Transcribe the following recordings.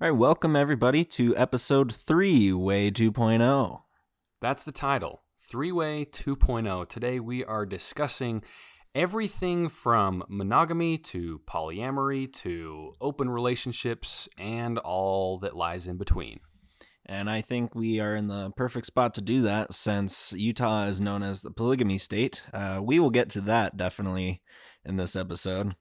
All right, welcome everybody to episode 3, Way 2.0. That's the title Three Way 2.0. Today we are discussing everything from monogamy to polyamory to open relationships and all that lies in between. And I think we are in the perfect spot to do that since Utah is known as the polygamy state. Uh, we will get to that definitely in this episode.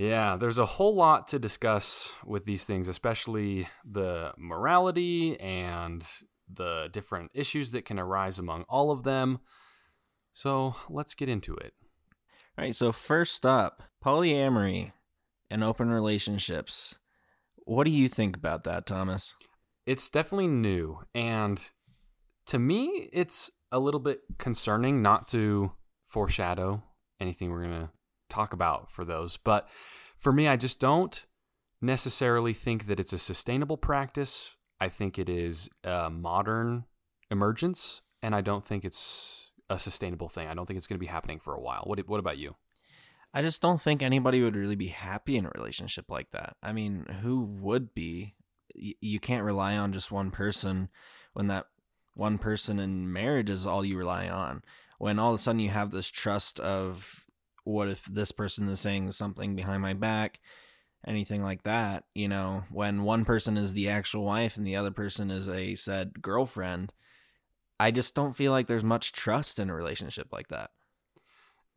Yeah, there's a whole lot to discuss with these things, especially the morality and the different issues that can arise among all of them. So let's get into it. All right, so first up, polyamory and open relationships. What do you think about that, Thomas? It's definitely new. And to me, it's a little bit concerning not to foreshadow anything we're going to talk about for those. But for me, I just don't necessarily think that it's a sustainable practice. I think it is a modern emergence, and I don't think it's a sustainable thing. I don't think it's going to be happening for a while. What What about you? I just don't think anybody would really be happy in a relationship like that. I mean, who would be? You can't rely on just one person when that one person in marriage is all you rely on. When all of a sudden you have this trust of what if this person is saying something behind my back, anything like that, you know, when one person is the actual wife and the other person is a said girlfriend, I just don't feel like there's much trust in a relationship like that.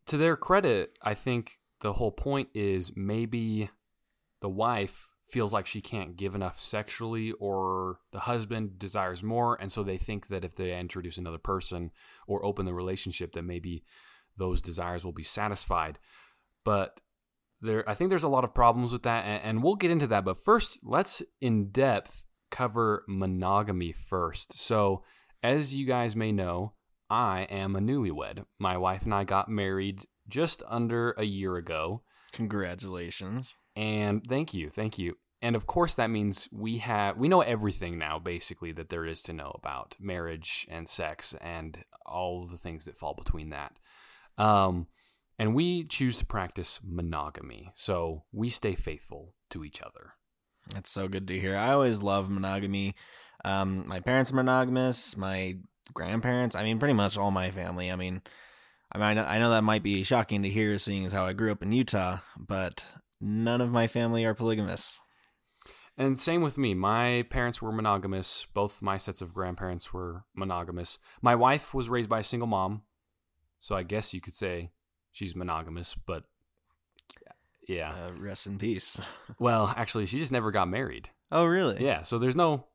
To their credit, I think the whole point is maybe the wife feels like she can't give enough sexually or the husband desires more and so they think that if they introduce another person or open the relationship that maybe those desires will be satisfied. But there, I think there's a lot of problems with that, and, and we'll get into that. But first, let's in depth cover monogamy first. So, as you guys may know, I am a newlywed. My wife and I got married just under a year ago. Congratulations. And thank you, thank you. And of course that means we have we know everything now basically that there is to know about marriage and sex and all the things that fall between that. Um, and we choose to practice monogamy. So we stay faithful to each other. That's so good to hear. I always love monogamy. Um, my parents are monogamous. My grandparents, I mean, pretty much all my family. I mean, I mean, I know that might be shocking to hear, seeing as how I grew up in Utah, but none of my family are polygamous. And same with me. My parents were monogamous. Both my sets of grandparents were monogamous. My wife was raised by a single mom, so I guess you could say she's monogamous, but yeah. Uh, rest in peace. well, actually, she just never got married. Oh, really? Yeah. So there's no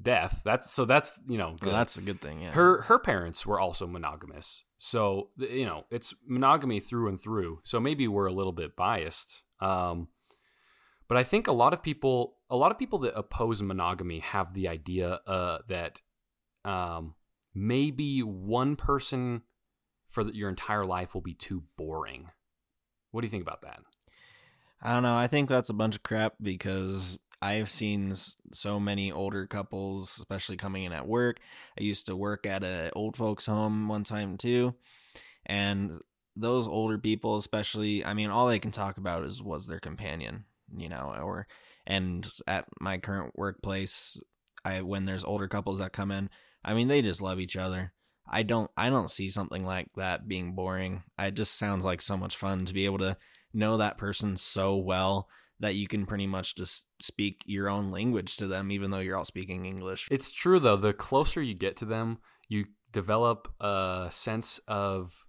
death. That's so that's you know well, that's a good thing. Yeah. Her her parents were also monogamous, so you know it's monogamy through and through. So maybe we're a little bit biased. Um, but I think a lot of people, a lot of people that oppose monogamy have the idea uh, that um, maybe one person for the, your entire life will be too boring. What do you think about that? I don't know. I think that's a bunch of crap because I've seen so many older couples, especially coming in at work. I used to work at a old folks home one time too, and those older people, especially, I mean, all they can talk about is was their companion, you know, or and at my current workplace, I when there's older couples that come in, I mean, they just love each other. I don't I don't see something like that being boring. It just sounds like so much fun to be able to know that person so well that you can pretty much just speak your own language to them even though you're all speaking English. It's true though, the closer you get to them, you develop a sense of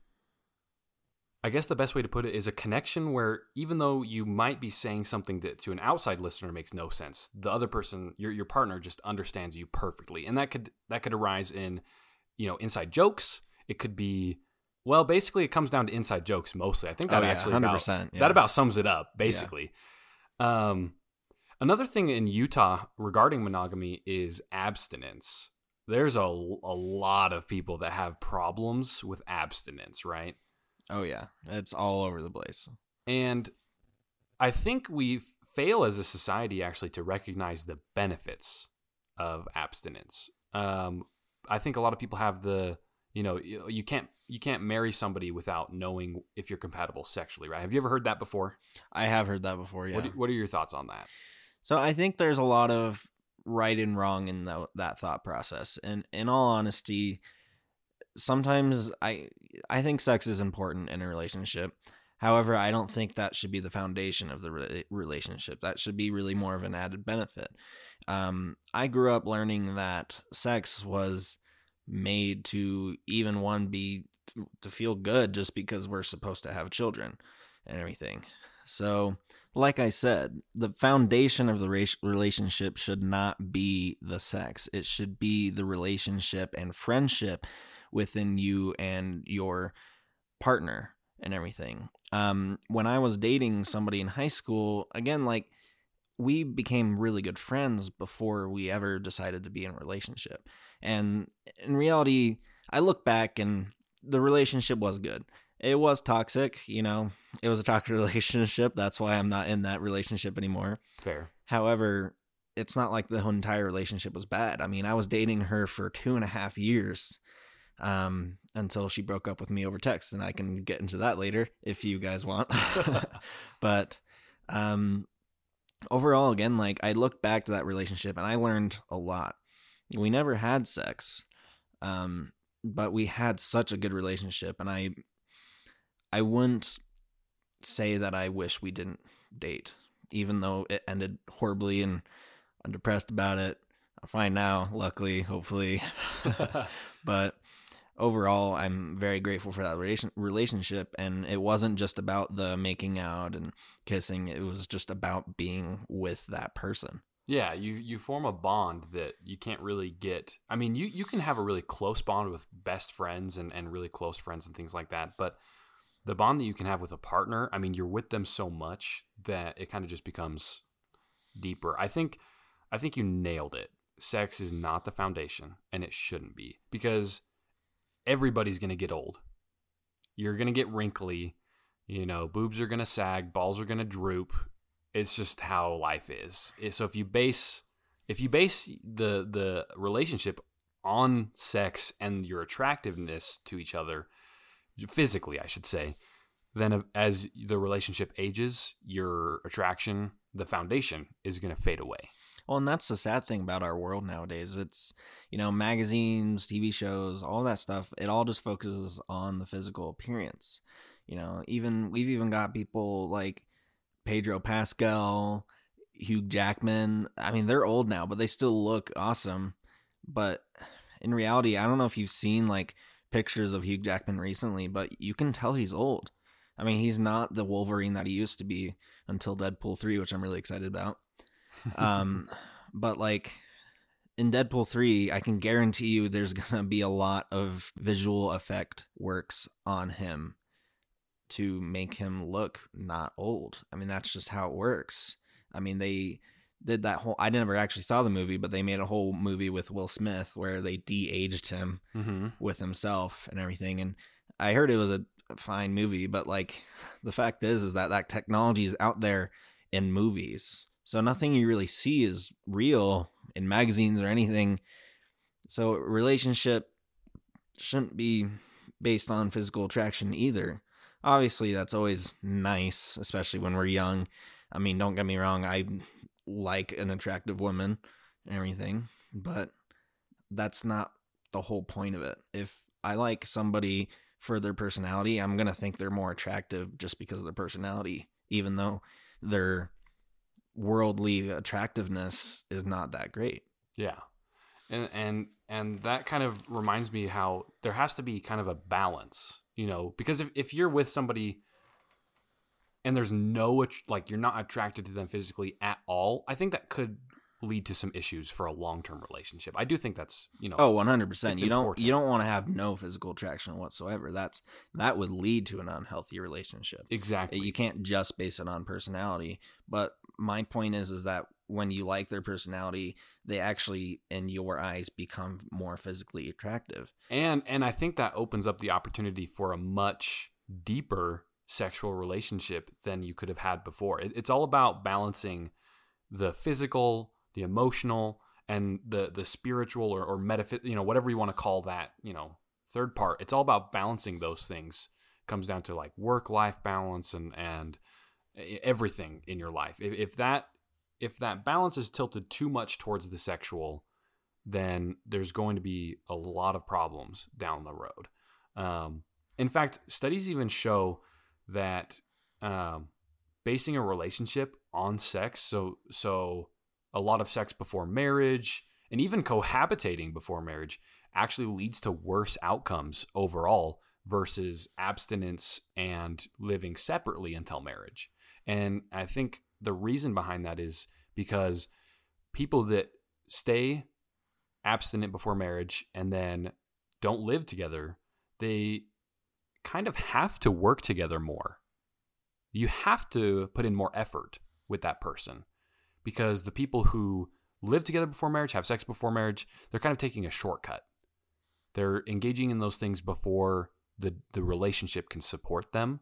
I guess the best way to put it is a connection where even though you might be saying something that to an outside listener makes no sense, the other person, your your partner just understands you perfectly. And that could that could arise in you know, inside jokes. It could be well, basically, it comes down to inside jokes mostly. I think that oh, yeah, actually 100%, about, yeah. that about sums it up. Basically, yeah. um, another thing in Utah regarding monogamy is abstinence. There's a a lot of people that have problems with abstinence, right? Oh yeah, it's all over the place. And I think we fail as a society actually to recognize the benefits of abstinence. Um, I think a lot of people have the you know you can't you can't marry somebody without knowing if you're compatible sexually, right? Have you ever heard that before? I have heard that before. Yeah. What, what are your thoughts on that? So I think there's a lot of right and wrong in the, that thought process. And in all honesty, sometimes I I think sex is important in a relationship. However, I don't think that should be the foundation of the re- relationship. That should be really more of an added benefit. Um, I grew up learning that sex was made to even one be to feel good just because we're supposed to have children and everything. So, like I said, the foundation of the relationship should not be the sex. It should be the relationship and friendship within you and your partner and everything. Um, when I was dating somebody in high school, again, like we became really good friends before we ever decided to be in a relationship. And in reality, I look back and the relationship was good. It was toxic, you know, it was a toxic relationship. That's why I'm not in that relationship anymore. Fair. However, it's not like the whole entire relationship was bad. I mean, I was dating her for two and a half years um, until she broke up with me over text, and I can get into that later if you guys want. but um, overall, again, like I look back to that relationship and I learned a lot. We never had sex, um, but we had such a good relationship, and I, I wouldn't say that I wish we didn't date, even though it ended horribly and I'm depressed about it. I'm fine now, luckily, hopefully. but overall, I'm very grateful for that relation- relationship. And it wasn't just about the making out and kissing, it was just about being with that person. Yeah, you you form a bond that you can't really get. I mean, you you can have a really close bond with best friends and and really close friends and things like that, but the bond that you can have with a partner, I mean, you're with them so much that it kind of just becomes deeper. I think I think you nailed it. Sex is not the foundation and it shouldn't be because everybody's going to get old. You're going to get wrinkly. You know, boobs are going to sag, balls are going to droop. It's just how life is. So if you base if you base the the relationship on sex and your attractiveness to each other physically, I should say, then as the relationship ages, your attraction, the foundation is going to fade away. Well, and that's the sad thing about our world nowadays. It's, you know, magazines, TV shows, all that stuff, it all just focuses on the physical appearance. You know, even we've even got people like Pedro Pascal, Hugh Jackman. I mean, they're old now, but they still look awesome. But in reality, I don't know if you've seen like pictures of Hugh Jackman recently, but you can tell he's old. I mean, he's not the Wolverine that he used to be until Deadpool 3, which I'm really excited about. Um, but like in Deadpool 3, I can guarantee you there's going to be a lot of visual effect works on him to make him look not old. I mean, that's just how it works. I mean, they did that whole I never actually saw the movie, but they made a whole movie with Will Smith where they de-aged him mm-hmm. with himself and everything and I heard it was a fine movie, but like the fact is is that that technology is out there in movies so nothing you really see is real in magazines or anything. So relationship shouldn't be based on physical attraction either. Obviously, that's always nice, especially when we're young. I mean, don't get me wrong, I like an attractive woman and everything, but that's not the whole point of it. If I like somebody for their personality, I'm going to think they're more attractive just because of their personality, even though they're worldly attractiveness is not that great. Yeah. And and and that kind of reminds me how there has to be kind of a balance, you know, because if, if you're with somebody and there's no like you're not attracted to them physically at all, I think that could lead to some issues for a long-term relationship. I do think that's, you know Oh, 100%. You don't you don't want to have no physical attraction whatsoever. That's that would lead to an unhealthy relationship. Exactly. You can't just base it on personality, but my point is is that when you like their personality, they actually in your eyes become more physically attractive. And and I think that opens up the opportunity for a much deeper sexual relationship than you could have had before. It, it's all about balancing the physical, the emotional, and the the spiritual or, or metaphysical, you know, whatever you want to call that, you know, third part. It's all about balancing those things. It comes down to like work life balance and and everything in your life. If, if that if that balance is tilted too much towards the sexual, then there's going to be a lot of problems down the road. Um, in fact, studies even show that um, basing a relationship on sex, so so a lot of sex before marriage and even cohabitating before marriage, actually leads to worse outcomes overall versus abstinence and living separately until marriage. And I think the reason behind that is because people that stay abstinent before marriage and then don't live together, they kind of have to work together more. You have to put in more effort with that person because the people who live together before marriage, have sex before marriage, they're kind of taking a shortcut. They're engaging in those things before the the relationship can support them.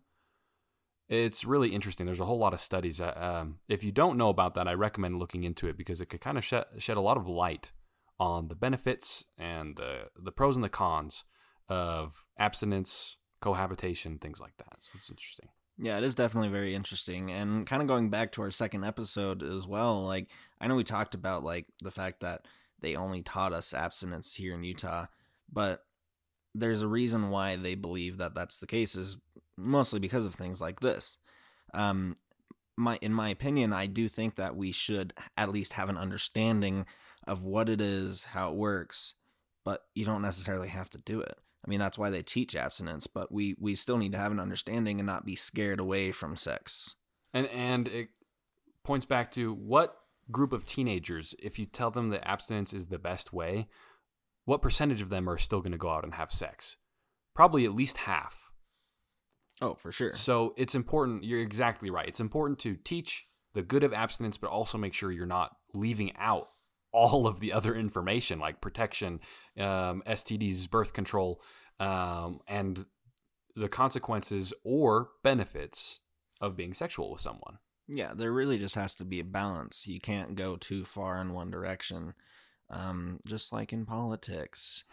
It's really interesting. There's a whole lot of studies. Uh, um, if you don't know about that, I recommend looking into it because it could kind of shed, shed a lot of light on the benefits and the the pros and the cons of abstinence, cohabitation, things like that. So it's interesting. Yeah, it is definitely very interesting. And kind of going back to our second episode as well, like I know we talked about like the fact that they only taught us abstinence here in Utah, but there's a reason why they believe that that's the case is mostly because of things like this. Um my in my opinion, I do think that we should at least have an understanding of what it is, how it works, but you don't necessarily have to do it. I mean, that's why they teach abstinence, but we we still need to have an understanding and not be scared away from sex. And and it points back to what group of teenagers, if you tell them that abstinence is the best way, what percentage of them are still going to go out and have sex? Probably at least half. Oh, for sure. So it's important. You're exactly right. It's important to teach the good of abstinence, but also make sure you're not leaving out all of the other information like protection, um, STDs, birth control, um, and the consequences or benefits of being sexual with someone. Yeah, there really just has to be a balance. You can't go too far in one direction, um, just like in politics.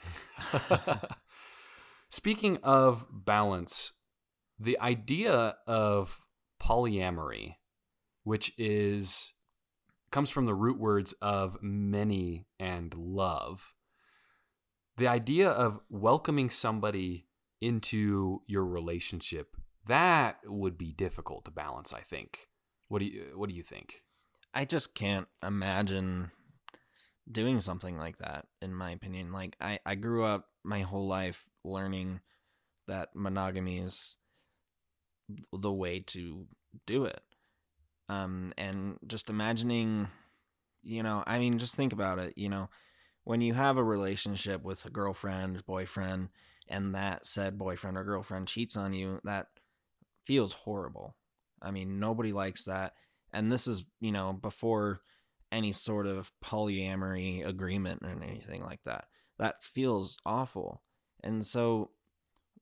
Speaking of balance, the idea of polyamory, which is comes from the root words of many and love. The idea of welcoming somebody into your relationship that would be difficult to balance, I think. What do you what do you think? I just can't imagine doing something like that in my opinion. Like I I grew up my whole life learning that monogamy is the way to do it um, and just imagining, you know, I mean, just think about it. You know, when you have a relationship with a girlfriend, boyfriend, and that said boyfriend or girlfriend cheats on you, that feels horrible. I mean, nobody likes that. And this is, you know, before any sort of polyamory agreement or anything like that. That feels awful. And so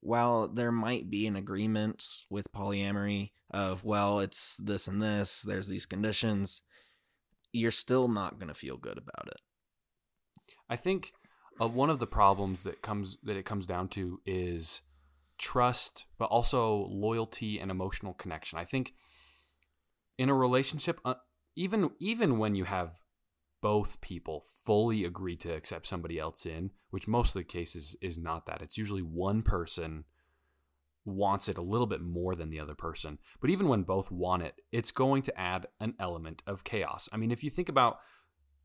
while there might be an agreement with polyamory of, well, it's this and this, there's these conditions, you're still not going to feel good about it. I think uh, one of the problems that comes that it comes down to is trust, but also loyalty and emotional connection. I think in a relationship, uh, even even when you have both people fully agree to accept somebody else in, which most of the cases is not that. It's usually one person wants it a little bit more than the other person. But even when both want it, it's going to add an element of chaos. I mean, if you think about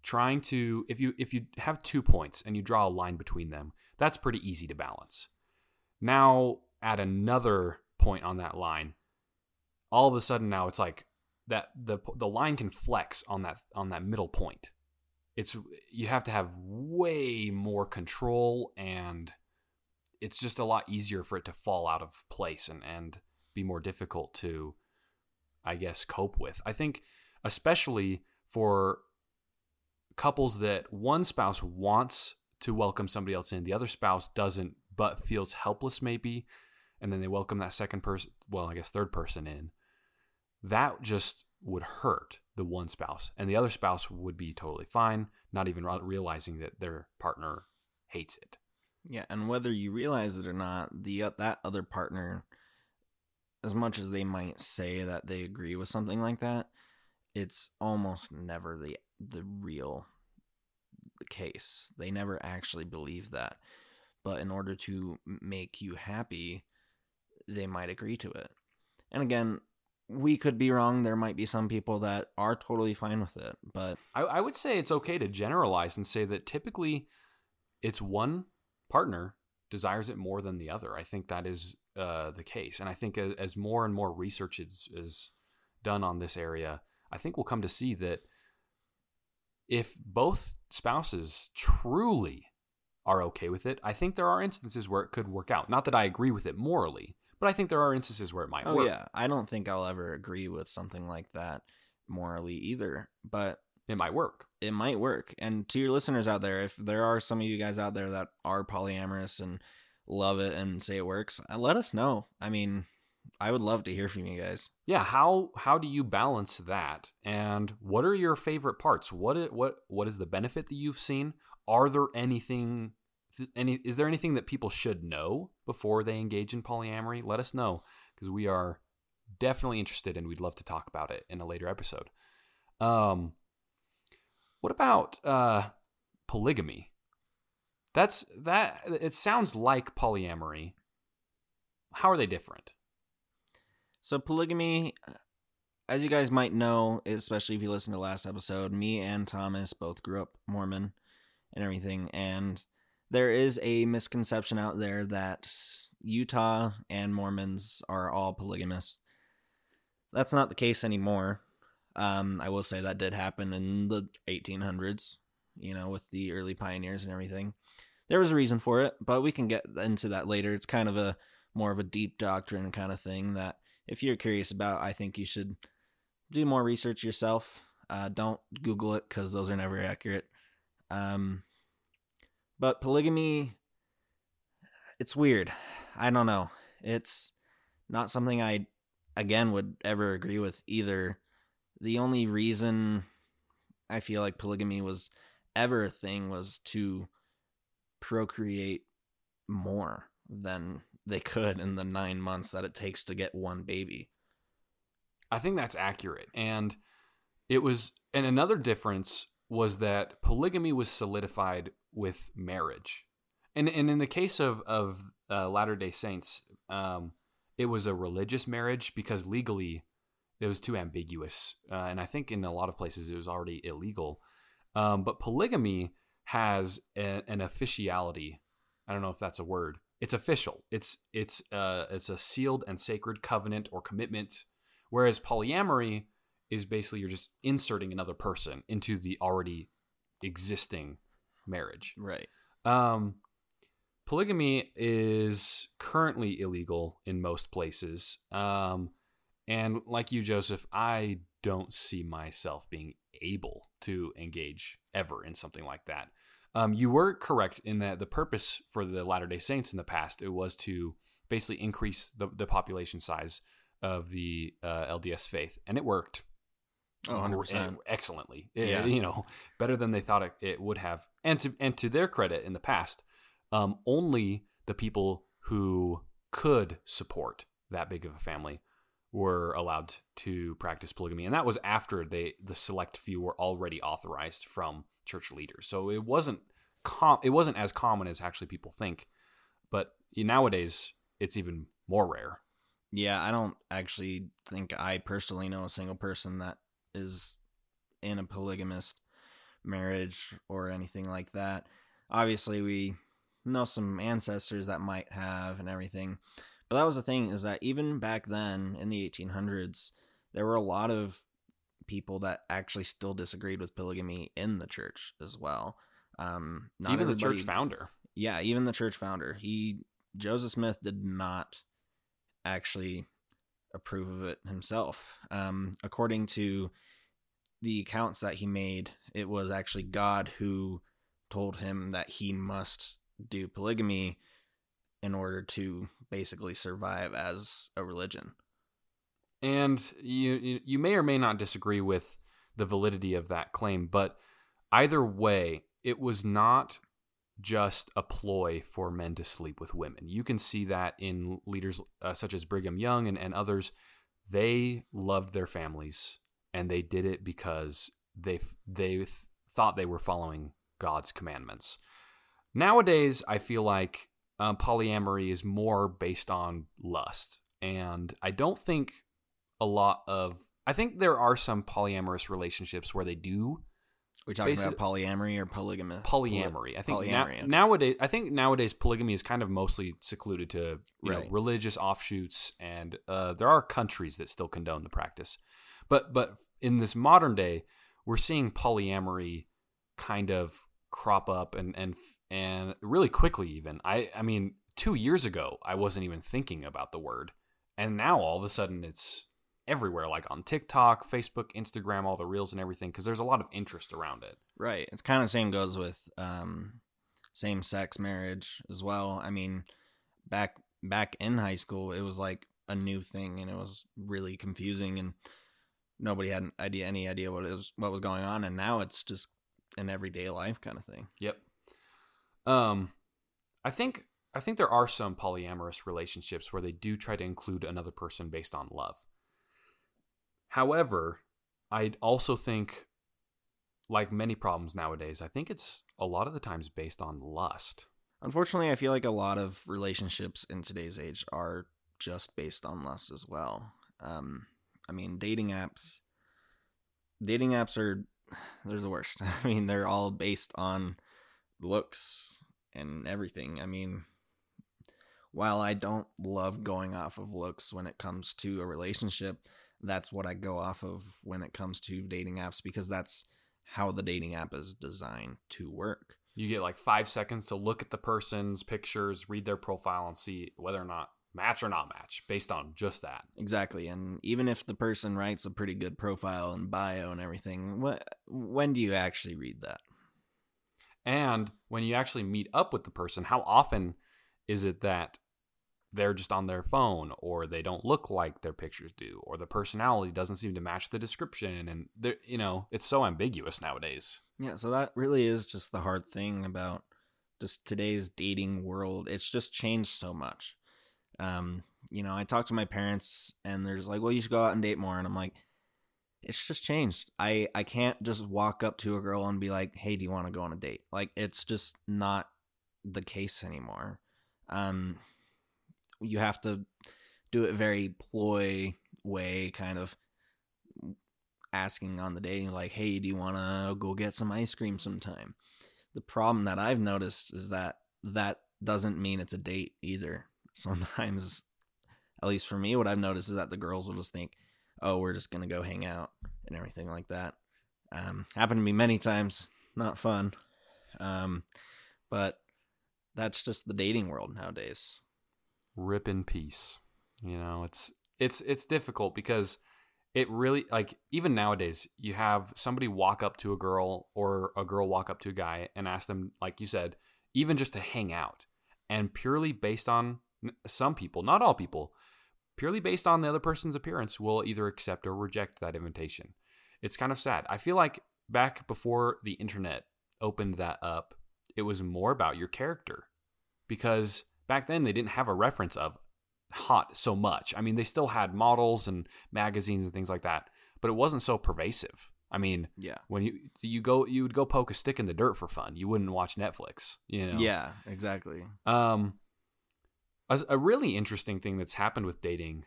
trying to if you if you have two points and you draw a line between them, that's pretty easy to balance. Now, add another point on that line, all of a sudden now it's like that the the line can flex on that on that middle point it's you have to have way more control and it's just a lot easier for it to fall out of place and and be more difficult to I guess cope with. I think especially for couples that one spouse wants to welcome somebody else in, the other spouse doesn't but feels helpless maybe and then they welcome that second person, well, I guess third person in. That just would hurt the one spouse, and the other spouse would be totally fine, not even realizing that their partner hates it. Yeah, and whether you realize it or not, the uh, that other partner, as much as they might say that they agree with something like that, it's almost never the the real case. They never actually believe that. But in order to make you happy, they might agree to it. And again, we could be wrong. There might be some people that are totally fine with it, but I, I would say it's okay to generalize and say that typically it's one partner desires it more than the other. I think that is uh, the case, and I think as, as more and more research is, is done on this area, I think we'll come to see that if both spouses truly are okay with it, I think there are instances where it could work out. Not that I agree with it morally, but I think there are instances where it might oh work. yeah, I don't think I'll ever agree with something like that morally either, but It might work. it might work. And to your listeners out there, if there are some of you guys out there that are polyamorous and love it and say it works, uh, let us know. I mean, I would love to hear from you guys. Yeah, how how do you balance that? And what are your favorite parts? What what what is the benefit that you've seen? Are there anything any is there anything that people should know before they engage in polyamory? Let us know because we are definitely interested and we'd love to talk about it in a later episode. Um what about uh polygamy? That's that it sounds like polyamory. How are they different? So polygamy, uh, as you guys might know, especially if you listen to last episode, me and Thomas both grew up Mormon and everything, and there is a misconception out there that Utah and Mormons are all polygamous. That's not the case anymore. Um, I will say that did happen in the 1800s, you know, with the early pioneers and everything. There was a reason for it, but we can get into that later. It's kind of a more of a deep doctrine kind of thing that if you're curious about, I think you should do more research yourself. Uh, don't Google it because those are never accurate. Um, but polygamy, it's weird. I don't know. It's not something I, again, would ever agree with either. The only reason I feel like polygamy was ever a thing was to procreate more than they could in the nine months that it takes to get one baby. I think that's accurate. And it was, and another difference was that polygamy was solidified with marriage. And, and in the case of, of uh, Latter day Saints, um, it was a religious marriage because legally it was too ambiguous. Uh, and I think in a lot of places it was already illegal. Um, but polygamy has a, an officiality. I don't know if that's a word. It's official. It's it's uh it's a sealed and sacred covenant or commitment Whereas polyamory is basically you're just inserting another person into the already existing marriage. Right. Um, polygamy is currently illegal in most places. Um, and like you, Joseph, I don't see myself being able to engage ever in something like that. Um, you were correct in that the purpose for the Latter day Saints in the past it was to basically increase the, the population size of the uh, LDS faith, and it worked. Oh, 100%. excellently. It- Yeah. you know, better than they thought it, it would have. And to and to their credit, in the past, um, only the people who could support that big of a family were allowed to practice polygamy, and that was after they the select few were already authorized from church leaders. So it wasn't com- it wasn't as common as actually people think, but nowadays it's even more rare. Yeah, I don't actually think I personally know a single person that is in a polygamist marriage or anything like that. Obviously, we know some ancestors that might have and everything. But that was the thing is that even back then in the 1800s, there were a lot of people that actually still disagreed with polygamy in the church as well. Um, not even the church founder. yeah, even the church founder, he Joseph Smith did not actually approve of it himself. Um, according to the accounts that he made, it was actually God who told him that he must do polygamy in order to basically survive as a religion. And you you- may or may not disagree with the validity of that claim, but either way, it was not just a ploy for men to sleep with women. You can see that in leaders uh, such as Brigham Young and, and others. They loved their families and they did it because they they th- thought they were following God's commandments. Nowadays, I feel like uh, polyamory is more based on lust, and I don't think a lot of. I think there are some polyamorous relationships where they do We're talking about polyamory or polygamous? polyamory. I think na- okay. nowadays, I think nowadays polygamy is kind of mostly secluded to you know religious offshoots, and uh, there are countries that still condone the practice. But but in this modern day, we're seeing polyamory kind of crop up and and and really quickly. Even I I mean, two years ago, I wasn't even thinking about the word, and now all of a sudden it's everywhere like on TikTok, Facebook, Instagram, all the reels and everything because there's a lot of interest around it. Right. It's kind of same goes with um, same sex marriage as well. I mean, back back in high school, it was like a new thing, and it was really confusing, and nobody had an idea any idea what was what was going on. And now it's just an everyday life kind of thing. Yep. Um, I think I think there are some polyamorous relationships where they do try to include another person based on love. However, I also think, like many problems nowadays, I think it's a lot of the times based on lust. Unfortunately, I feel like a lot of relationships in today's age are just based on lust as well. Um, I mean, dating apps, dating apps are they're the worst. I mean, they're all based on looks and everything. I mean, while I don't love going off of looks when it comes to a relationship, that's what I go off of when it comes to dating apps because that's how the dating app is designed to work. You get like five seconds to look at the person's pictures, read their profile, and see whether or not match or not match based on just that. Exactly, and even if the person writes a pretty good profile and bio and everything, what when do you actually read that? And when you actually meet up with the person, how often is it that they're just on their phone or they don't look like their pictures do or the personality doesn't seem to match the description and you know, it's so ambiguous nowadays. Yeah, so that really is just the hard thing about just today's dating world. It's just changed so much. Um, you know, I talk to my parents and they're just like, "Well, you should go out and date more." And I'm like, "It's just changed. I I can't just walk up to a girl and be like, "Hey, do you want to go on a date?" Like it's just not the case anymore. Um you have to do it very ploy way kind of asking on the day like hey do you want to go get some ice cream sometime the problem that i've noticed is that that doesn't mean it's a date either sometimes at least for me what i've noticed is that the girls will just think oh we're just gonna go hang out and everything like that. Um happened to me many times. Not fun. Um but that's just the dating world nowadays. Rip in peace. You know, it's it's it's difficult because it really like even nowadays you have somebody walk up to a girl or a girl walk up to a guy and ask them like you said even just to hang out. And purely based on some people not all people purely based on the other person's appearance will either accept or reject that invitation it's kind of sad i feel like back before the internet opened that up it was more about your character because back then they didn't have a reference of hot so much. I mean, they still had models and magazines and things like that, but it wasn't so pervasive. I mean, yeah when you you go you would go poke a stick in the dirt for fun. You wouldn't watch Netflix, you know. yeah exactly Um a, a really interesting thing that's happened with dating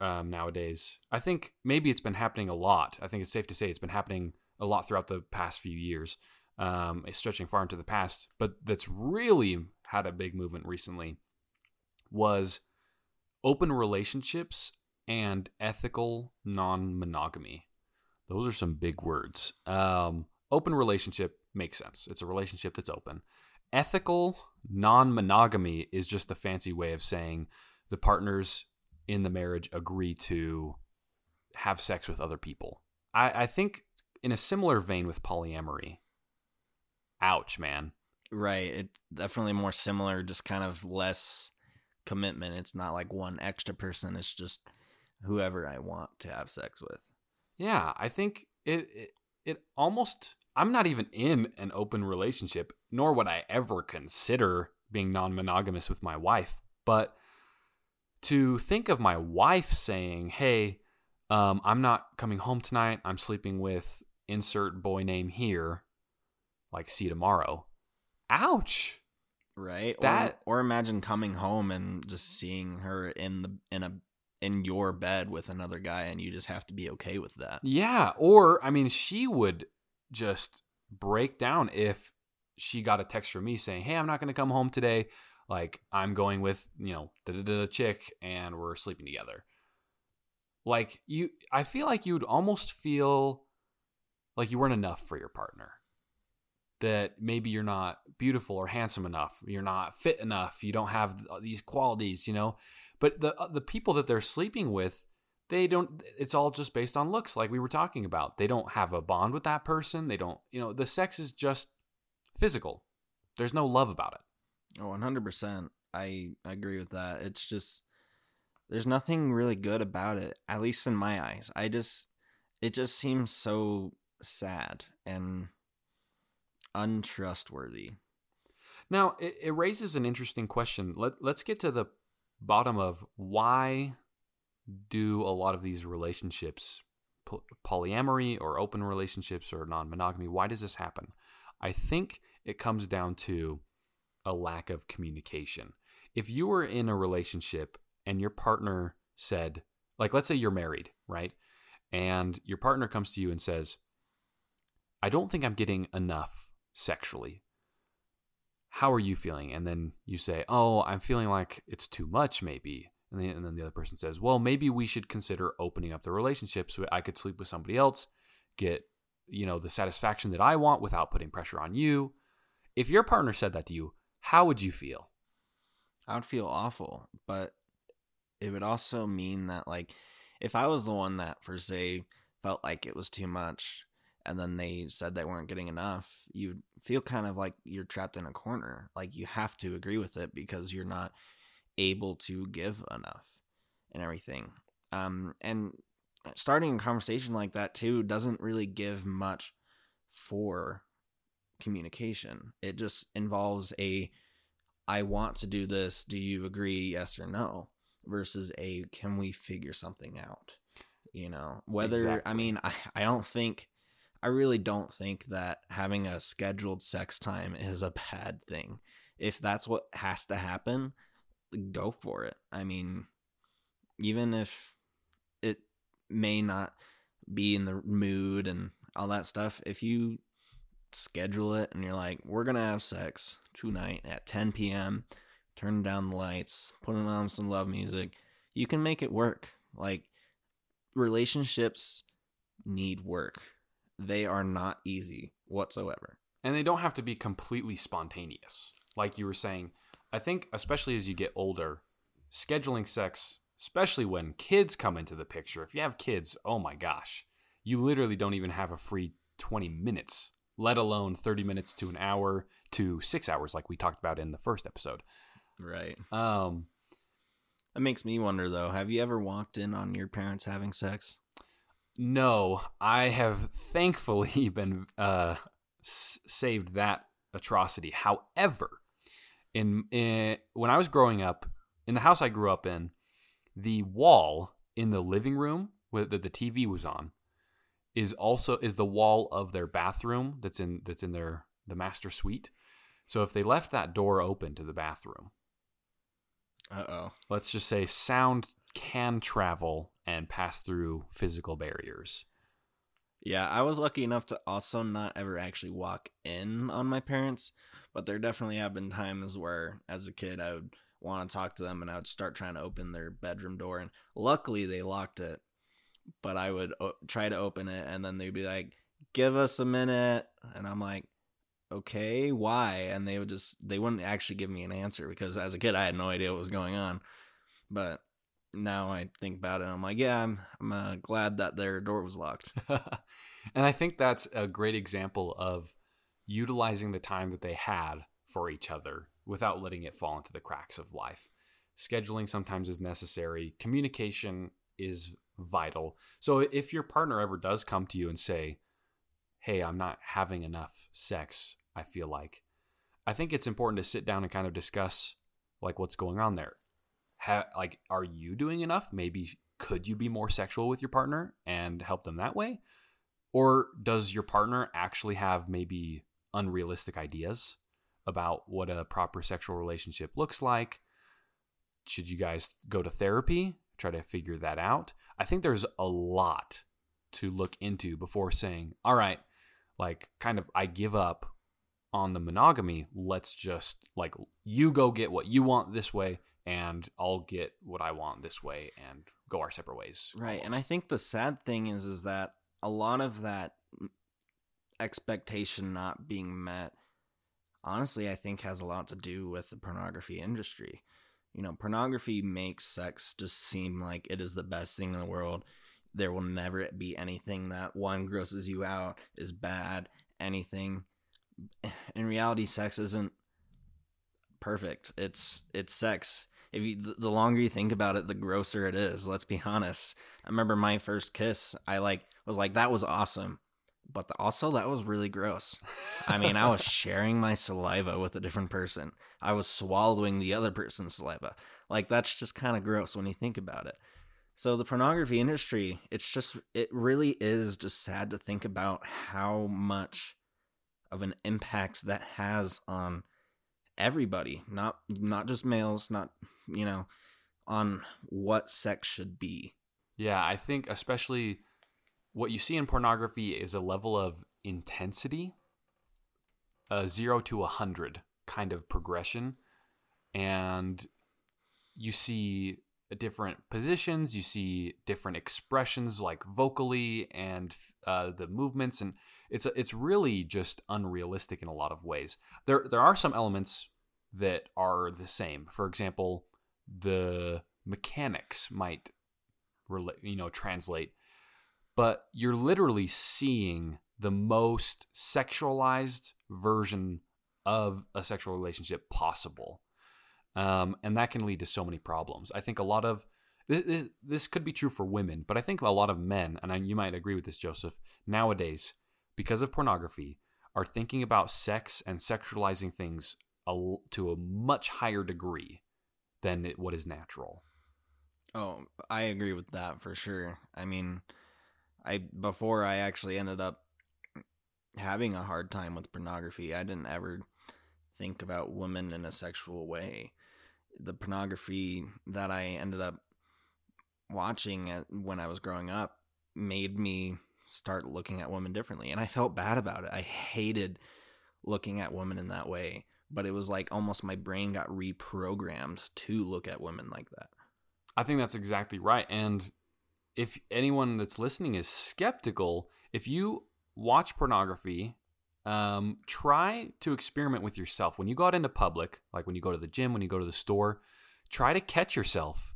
um, nowadays. I think maybe it's been happening a lot. I think it's safe to say it's been happening a lot throughout the past few years. Um, stretching far into the past, but that's really had a big movement recently was open relationships and ethical non-monogamy. Those are some big words. Um, open relationship makes sense. It's a relationship that's open. Ethical non monogamy is just the fancy way of saying the partners in the marriage agree to have sex with other people. I, I think, in a similar vein with polyamory. Ouch, man. Right. It definitely more similar, just kind of less commitment. It's not like one extra person. It's just whoever I want to have sex with. Yeah, I think it, it it almost I'm not even in an open relationship, nor would I ever consider being non-monogamous with my wife, but to think of my wife saying, "Hey, um, I'm not coming home tonight. I'm sleeping with insert boy name here. Like, see you tomorrow. Ouch. right? That- or, or imagine coming home and just seeing her in the in a in your bed with another guy, and you just have to be okay with that. Yeah. Or, I mean, she would just break down if she got a text from me saying, Hey, I'm not going to come home today. Like, I'm going with, you know, da chick and we're sleeping together. Like, you, I feel like you'd almost feel like you weren't enough for your partner. That maybe you're not beautiful or handsome enough. You're not fit enough. You don't have these qualities, you know? But the, uh, the people that they're sleeping with, they don't it's all just based on looks like we were talking about they don't have a bond with that person they don't you know the sex is just physical there's no love about it Oh, 100%. I I agree with that. It's just there's nothing really good about it, at least in my eyes. I just it just seems so sad and untrustworthy. now it, it raises an interesting question Let, let's get to the bottom of why do a lot of these relationships po- polyamory or open relationships or non-monogamy why does this happen i think it comes down to a lack of communication. If you were in a relationship and your partner said like let's say you're married right? And your partner comes to you and says i don't think i'm getting enough sexually. How are you feeling? And then you say oh i'm feeling like it's too much maybe. And then, and then the other person says well maybe we should consider opening up the relationship so i could sleep with somebody else get you know the satisfaction that i want without putting pressure on you if your partner said that to you how would you feel I would feel awful, but it would also mean that like if I was the one that for say felt like it was too much and then they said they weren't getting enough, you'd feel kind of like you're trapped in a corner. Like you have to agree with it because you're not able to give enough and everything. Um and starting a conversation like that too doesn't really give much for communication. It just involves a I want to do this. Do you agree? Yes or no? Versus a can we figure something out? You know, whether, I mean, I, I don't think, I really don't think that having a scheduled sex time is a bad thing. If that's what has to happen, go for it. I mean, even if may not be in the mood and all that stuff, if you schedule it and you're like, we're gonna have sex tonight at 10 p.m. Turn down the lights, put on some love music. You can make it work. Like relationships need work. They are not easy whatsoever. and they don't have to be completely spontaneous like you were saying i think especially as you get older scheduling sex especially when kids come into the picture if you have kids oh my gosh you literally don't even have a free 20 minutes let alone 30 minutes to an hour to 6 hours like we talked about in the first episode Right. um That makes me wonder though. Have you ever walked in on your parents having sex? No, I have thankfully been uh, s- saved that atrocity. However, in, in when I was growing up, in the house I grew up in, the wall in the living room that the TV was on is also is the wall of their bathroom that's in that's in their the master suite. So if they left that door open to the bathroom, Uh oh. let's just say sound can travel and pass through physical barriers. Yeah, I was lucky enough to also not ever actually walk in on my parents, but there definitely have been times where, as a kid, I would want to talk to them and I would start trying to open their bedroom door, and luckily they locked it. But I would o- try to open it, and then they'd be like, "Give us a minute," and I'm like, "Okay, why?" And they would just they wouldn't actually give me an answer because as a kid I had no idea what was going on. But now I think about it, I'm like, yeah, I'm I'm uh, glad that their door was locked. and I think that's a great example of utilizing the time that they had for each other without letting it fall into the cracks of life. Scheduling sometimes is necessary, communication is vital. So if your partner ever does come to you and say, Hey, I'm not having enough sex, I feel like, I think it's important to sit down and kind of discuss like what's going on there. Ha- like, are you doing enough? Maybe could you be more sexual with your partner and help them that way? Or does your partner actually have maybe unrealistic ideas about what a proper sexual relationship looks like? Should you guys go to therapy, try to figure that out? I think there's a lot to look into before saying, all right, like kind of I give up on the monogamy. Let's just like you go get what you want this way and I'll get what I want this way and go our separate ways. Right. almost. And I think the sad thing is is that a lot of that expectation not being met honestly I think has a lot to do with the pornography industry. You know, pornography makes sex just seem like it is the best thing in the world. There will never be anything that one grosses you out is bad, anything. In reality sex isn't perfect. It's it's sex if you the longer you think about it, the grosser it is. Let's be honest. I remember my first kiss. I like was like that was awesome, but the, also that was really gross. I mean, I was sharing my saliva with a different person. I was swallowing the other person's saliva. Like that's just kind of gross when you think about it. So the pornography industry, it's just it really is just sad to think about how much of an impact that has on everybody, not not just males, not you know, on what sex should be. Yeah, I think especially what you see in pornography is a level of intensity, a zero to a hundred kind of progression, and you see different positions, you see different expressions like vocally and uh, the movements, and it's it's really just unrealistic in a lot of ways. There there are some elements that are the same. For example, the mechanics might relate, you know, translate, but you're literally seeing the most sexualized version of a sexual relationship possible. Um, and that can lead to so many problems. I think a lot of this, this, this could be true for women, but I think a lot of men, and I, you might agree with this, Joseph, nowadays, because of pornography, are thinking about sex and sexualizing things a, to a much higher degree than it, what is natural. Oh, I agree with that for sure. I mean, I before I actually ended up having a hard time with pornography, I didn't ever think about women in a sexual way. The pornography that I ended up watching at, when I was growing up made me start looking at women differently, and I felt bad about it. I hated looking at women in that way but it was like almost my brain got reprogrammed to look at women like that. I think that's exactly right. And if anyone that's listening is skeptical, if you watch pornography, um, try to experiment with yourself. When you go out into public, like when you go to the gym, when you go to the store, try to catch yourself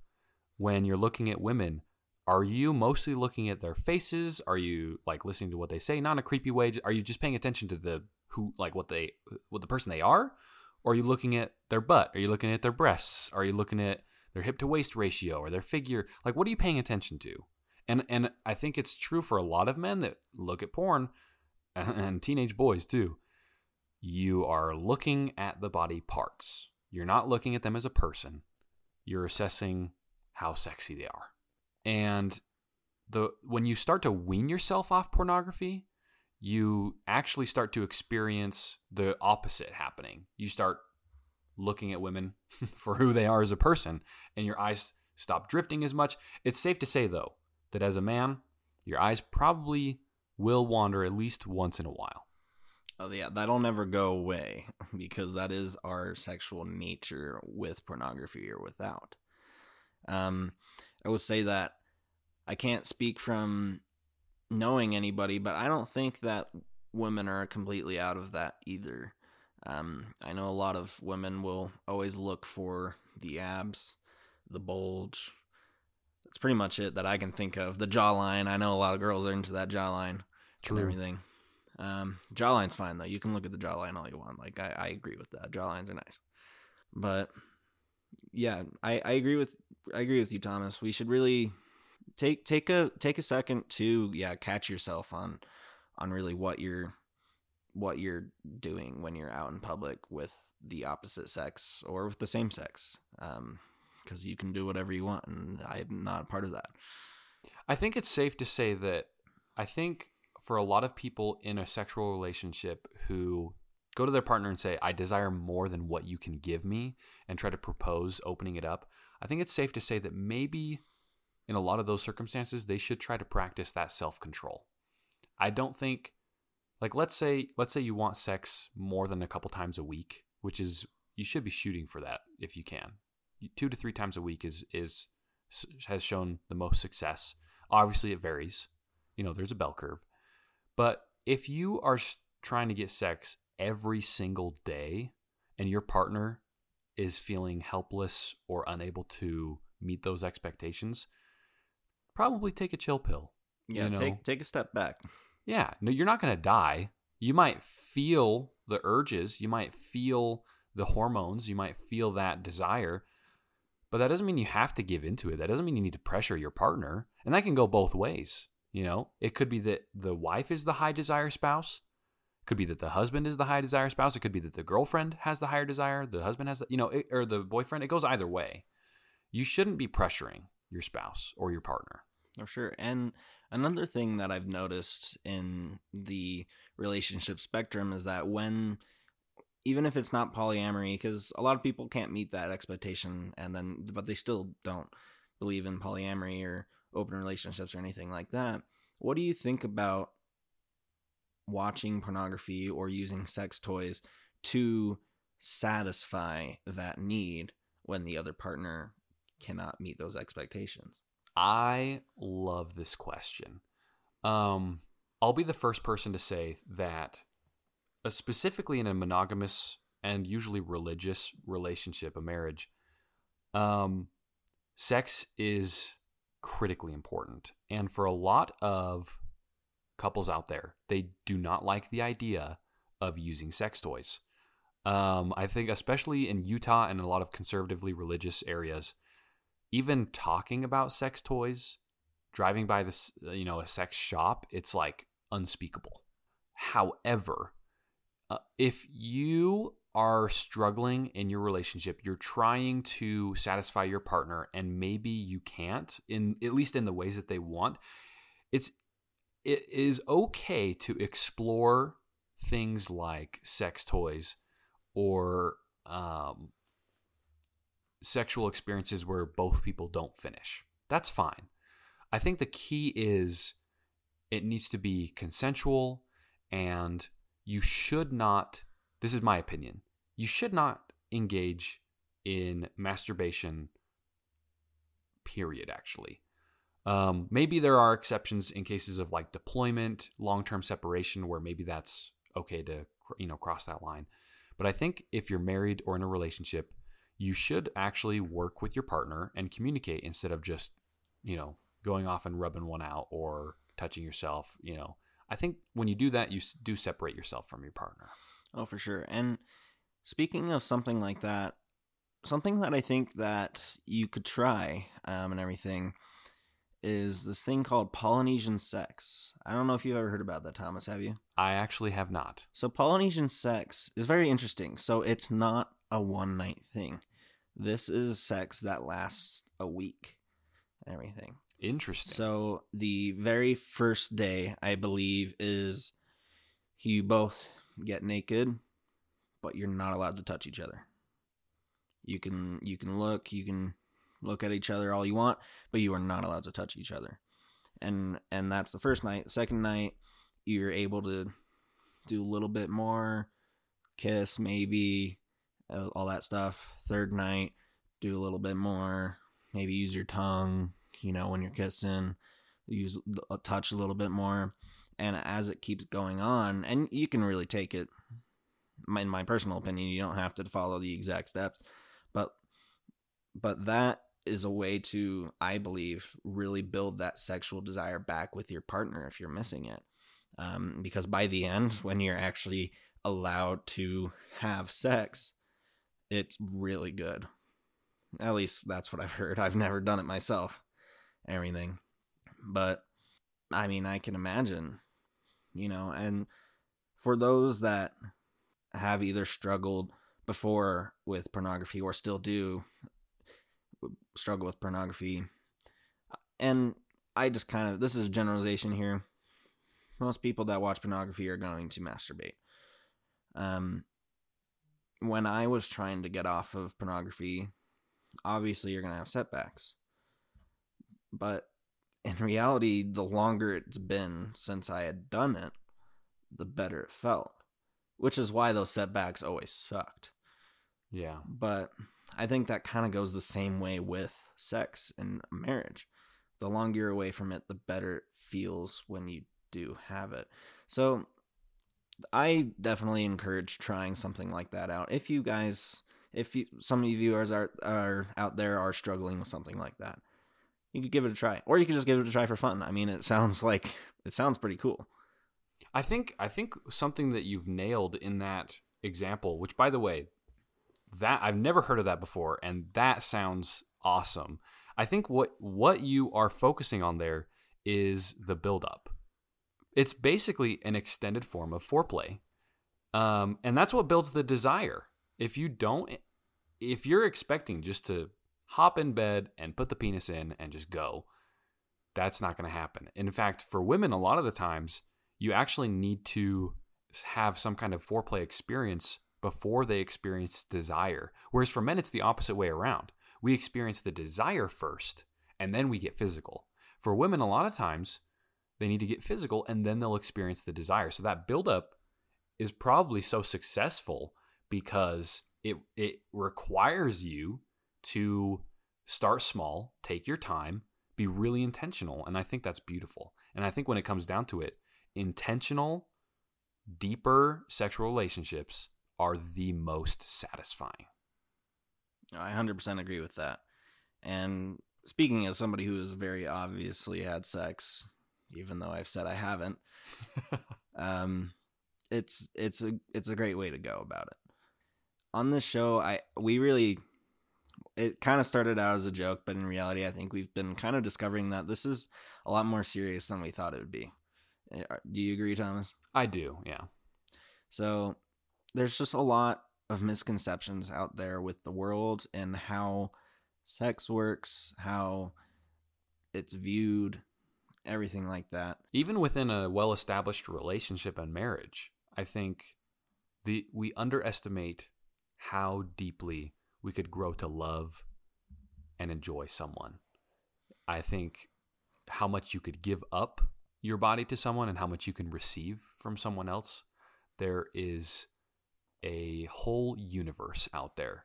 when you're looking at women. Are you mostly looking at their faces? Are you like listening to what they say, not in a creepy way? Are you just paying attention to the who like what they what the person they are or are you looking at their butt are you looking at their breasts are you looking at their hip to waist ratio or their figure like what are you paying attention to? And and i think it's true for a lot of men that look at porn and teenage boys too. You are looking at the body parts. You're not looking at them as a person. You're assessing how sexy they are. And the when you start to wean yourself off pornography you actually start to experience the opposite happening. You start looking at women for who they are as a person, and your eyes stop drifting as much. It's safe to say, though, that as a man, your eyes probably will wander at least once in a while. Oh, yeah, that'll never go away because that is our sexual nature with pornography or without. Um, I would say that I can't speak from knowing anybody, but I don't think that women are completely out of that either. Um, I know a lot of women will always look for the abs, the bulge. That's pretty much it that I can think of. The jawline. I know a lot of girls are into that jawline True. and everything. Um, jawline's fine though. You can look at the jawline all you want. Like I, I agree with that. Jawlines are nice, but yeah, I, I agree with I agree with you, Thomas. We should really take take a take a second to yeah catch yourself on on really what you're what you're doing when you're out in public with the opposite sex or with the same sex um, because because you can do whatever you want, and I'm not a part of that. I think it's safe to say that I think for a lot of people in a sexual relationship who go to their partner and say, I desire more than what you can give me, and try to propose opening it up, I think it's safe to say that maybe in a lot of those circumstances, they should try to practice that self control. I don't think, like, let's say, let's say you want sex more than a couple times a week, which is, you should be shooting for that if you can. Two to three times a week is, is, has shown the most success. Obviously, it varies. You know, there's a bell curve. But if you are trying to get sex every single day and your partner is feeling helpless or unable to meet those expectations, probably take a chill pill. Yeah, you know? take take a step back. Yeah, no, you're not going to die. You might feel the urges, you might feel the hormones, you might feel that desire, but that doesn't mean you have to give into it. That doesn't mean you need to pressure your partner. And that can go both ways. You know, it could be that the wife is the high desire spouse. Could be that the husband is the high desire spouse. It could be that the girlfriend has the higher desire. The husband has, the, you know, it, or the boyfriend. It goes either way. You shouldn't be pressuring your spouse or your partner. For sure. And another thing that I've noticed in the relationship spectrum is that when even if it's not polyamory because a lot of people can't meet that expectation and then but they still don't believe in polyamory or open relationships or anything like that what do you think about watching pornography or using sex toys to satisfy that need when the other partner cannot meet those expectations I love this question. Um, I'll be the first person to say that, uh, specifically in a monogamous and usually religious relationship, a marriage, um, sex is critically important. And for a lot of couples out there, they do not like the idea of using sex toys. Um, I think, especially in Utah and a lot of conservatively religious areas, even talking about sex toys, driving by this, you know, a sex shop, it's like unspeakable. However, uh, if you are struggling in your relationship, you're trying to satisfy your partner and maybe you can't in at least in the ways that they want, it's it is okay to explore things like sex toys or um, sexual experiences where both people don't finish. That's fine. I think the key is it needs to be consensual and you should not, this is my opinion, you should not engage in masturbation, period, actually. Um, maybe there are exceptions in cases of like deployment, long term separation, where maybe that's okay to you know cross that line. But I think if you're married or in a relationship, you should actually work with your partner and communicate instead of just, you know, going off and rubbing one out or touching yourself, you know. I think when you do that, you do separate yourself from your partner. Oh, for sure. And speaking of something like that, something that I think that you could try um, and everything is this thing called Polynesian sex. I don't know if you've ever heard about that, Thomas. Have you? I actually have not. So Polynesian sex is very interesting. So it's not a one night thing. This is sex that lasts a week and everything. Interesting. So the very first day, I believe, is you both get naked, but you're not allowed to touch each other. You can you can look, you can look at each other all you want, but you are not allowed to touch each other. And and that's the first night. Second night, you're able to do a little bit more, kiss maybe, all that stuff. Third night, do a little bit more. Maybe use your tongue, you know, when you're kissing. Use a touch a little bit more. And as it keeps going on, and you can really take it, in my personal opinion, you don't have to follow the exact steps, but but that is a way to, I believe, really build that sexual desire back with your partner if you're missing it. Um, because by the end, when you're actually allowed to have sex, it's really good. At least that's what I've heard. I've never done it myself. Everything. But I mean, I can imagine, you know, and for those that have either struggled before with pornography or still do, struggle with pornography. And I just kind of, this is a generalization here. Most people that watch pornography are going to masturbate. Um, when I was trying to get off of pornography, obviously you're going to have setbacks. But in reality, the longer it's been since I had done it, the better it felt, which is why those setbacks always sucked. Yeah. But I think that kind of goes the same way with sex and marriage. The longer you're away from it, the better it feels when you do have it. So I definitely encourage trying something like that out. If you guys, if you, some of you viewers are, are out there are struggling with something like that, you could give it a try, or you could just give it a try for fun. I mean, it sounds like it sounds pretty cool. I think I think something that you've nailed in that example, which by the way, that I've never heard of that before, and that sounds awesome. I think what what you are focusing on there is the build up. It's basically an extended form of foreplay, um, and that's what builds the desire. If you don't, if you're expecting just to hop in bed and put the penis in and just go, that's not going to happen. In fact, for women, a lot of the times you actually need to have some kind of foreplay experience before they experience desire. Whereas for men, it's the opposite way around. We experience the desire first, and then we get physical. For women, a lot of times, they need to get physical and then they'll experience the desire. So that buildup is probably so successful because it it requires you to start small, take your time, be really intentional, and I think that's beautiful. And I think when it comes down to it, intentional, deeper sexual relationships are the most satisfying. I 100% agree with that. And speaking as somebody who has very obviously had sex, even though I've said I haven't, um, it's it's a it's a great way to go about it. On this show, I we really it kind of started out as a joke, but in reality, I think we've been kind of discovering that this is a lot more serious than we thought it would be. Eh, do you agree, Thomas? I do, yeah. So there's just a lot of misconceptions out there with the world and how sex works, how it's viewed, everything like that. Even within a well-established relationship and marriage, I think the we underestimate how deeply we could grow to love and enjoy someone. I think how much you could give up your body to someone and how much you can receive from someone else. There is a whole universe out there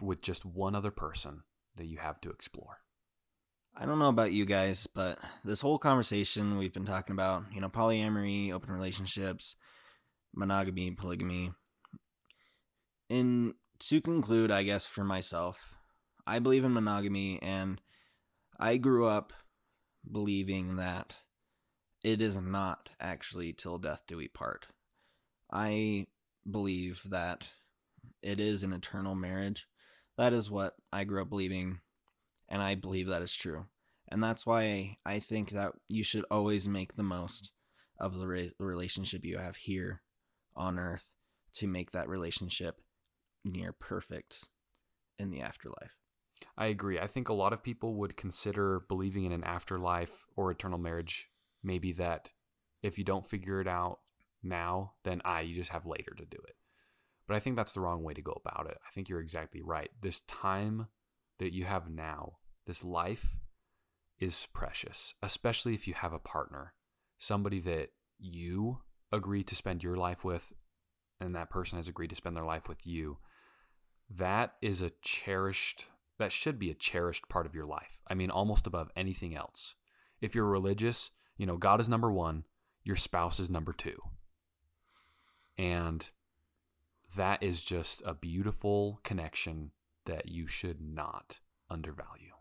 with just one other person that you have to explore. I don't know about you guys, but this whole conversation we've been talking about, you know, polyamory, open relationships, monogamy, polygamy. And to conclude, I guess for myself, I believe in monogamy and I grew up believing that it is not actually till death do we part. I believe that it is an eternal marriage. That is what I grew up believing, and I believe that is true. And that's why I think that you should always make the most of the re- relationship you have here on earth to make that relationship near perfect in the afterlife. I agree. I think a lot of people would consider believing in an afterlife or eternal marriage maybe that if you don't figure it out now, then I you just have later to do it. But I think that's the wrong way to go about it. I think you're exactly right. This time that you have now, this life is precious, especially if you have a partner, somebody that you agree to spend your life with and that person has agreed to spend their life with you. That is a cherished that should be a cherished part of your life. I mean almost above anything else. If you're religious, you know, God is number 1, your spouse is number 2. And that is just a beautiful connection that you should not undervalue.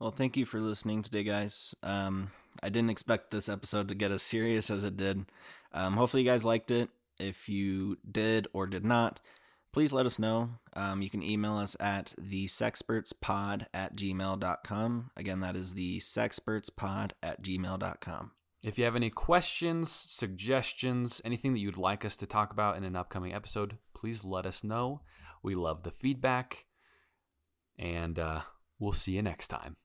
Well, thank you for listening today, guys. Um, I didn't expect this episode to get as serious as it did. Um, hopefully, you guys liked it. If you did or did not, please let us know. Um, you can email us at the sexpertspod at gmail.com. Again, that is the sexpertspod at gmail.com. If you have any questions, suggestions, anything that you'd like us to talk about in an upcoming episode, please let us know. We love the feedback. And uh, we'll see you next time.